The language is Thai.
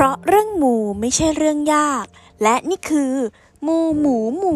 ราะเรื่องมูไม่ใช่เรื่องยาก และนี่คือ มูหมูหมู